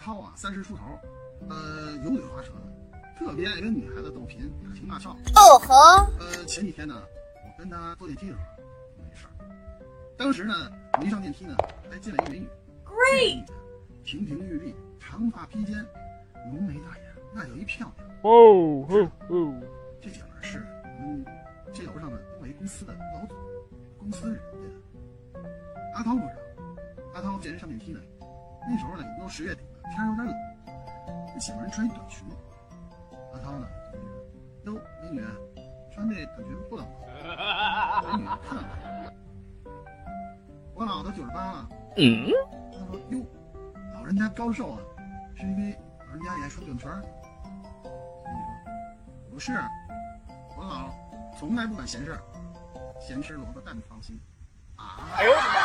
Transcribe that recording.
阿涛啊，三十出头，呃，油嘴滑舌的，特别爱跟女孩子斗贫，打情骂俏。哦吼，呃，前几天呢，我跟他坐电梯的时候，没事儿。当时呢，我一上电梯呢，还进来一美女。Great 亭亭玉立，长发披肩，浓眉大眼，那叫一漂亮。哦哦哦，这姐们儿是我们这楼上的另外一公司的老总，公司人家的。阿涛不知道，阿涛见人上电梯呢，那时候呢已经都十月底了，天有点冷，那媳妇人穿一短裙，阿涛呢，哟，美女，穿这短裙不冷吗？美女看了看，我老都九十八了。嗯，他说：“哟，老人家高寿啊，是因为老人家也爱穿短裙儿？”美女说：“不是，我老从来不管闲事儿，闲吃萝卜淡操心。”啊！哎呦我的妈！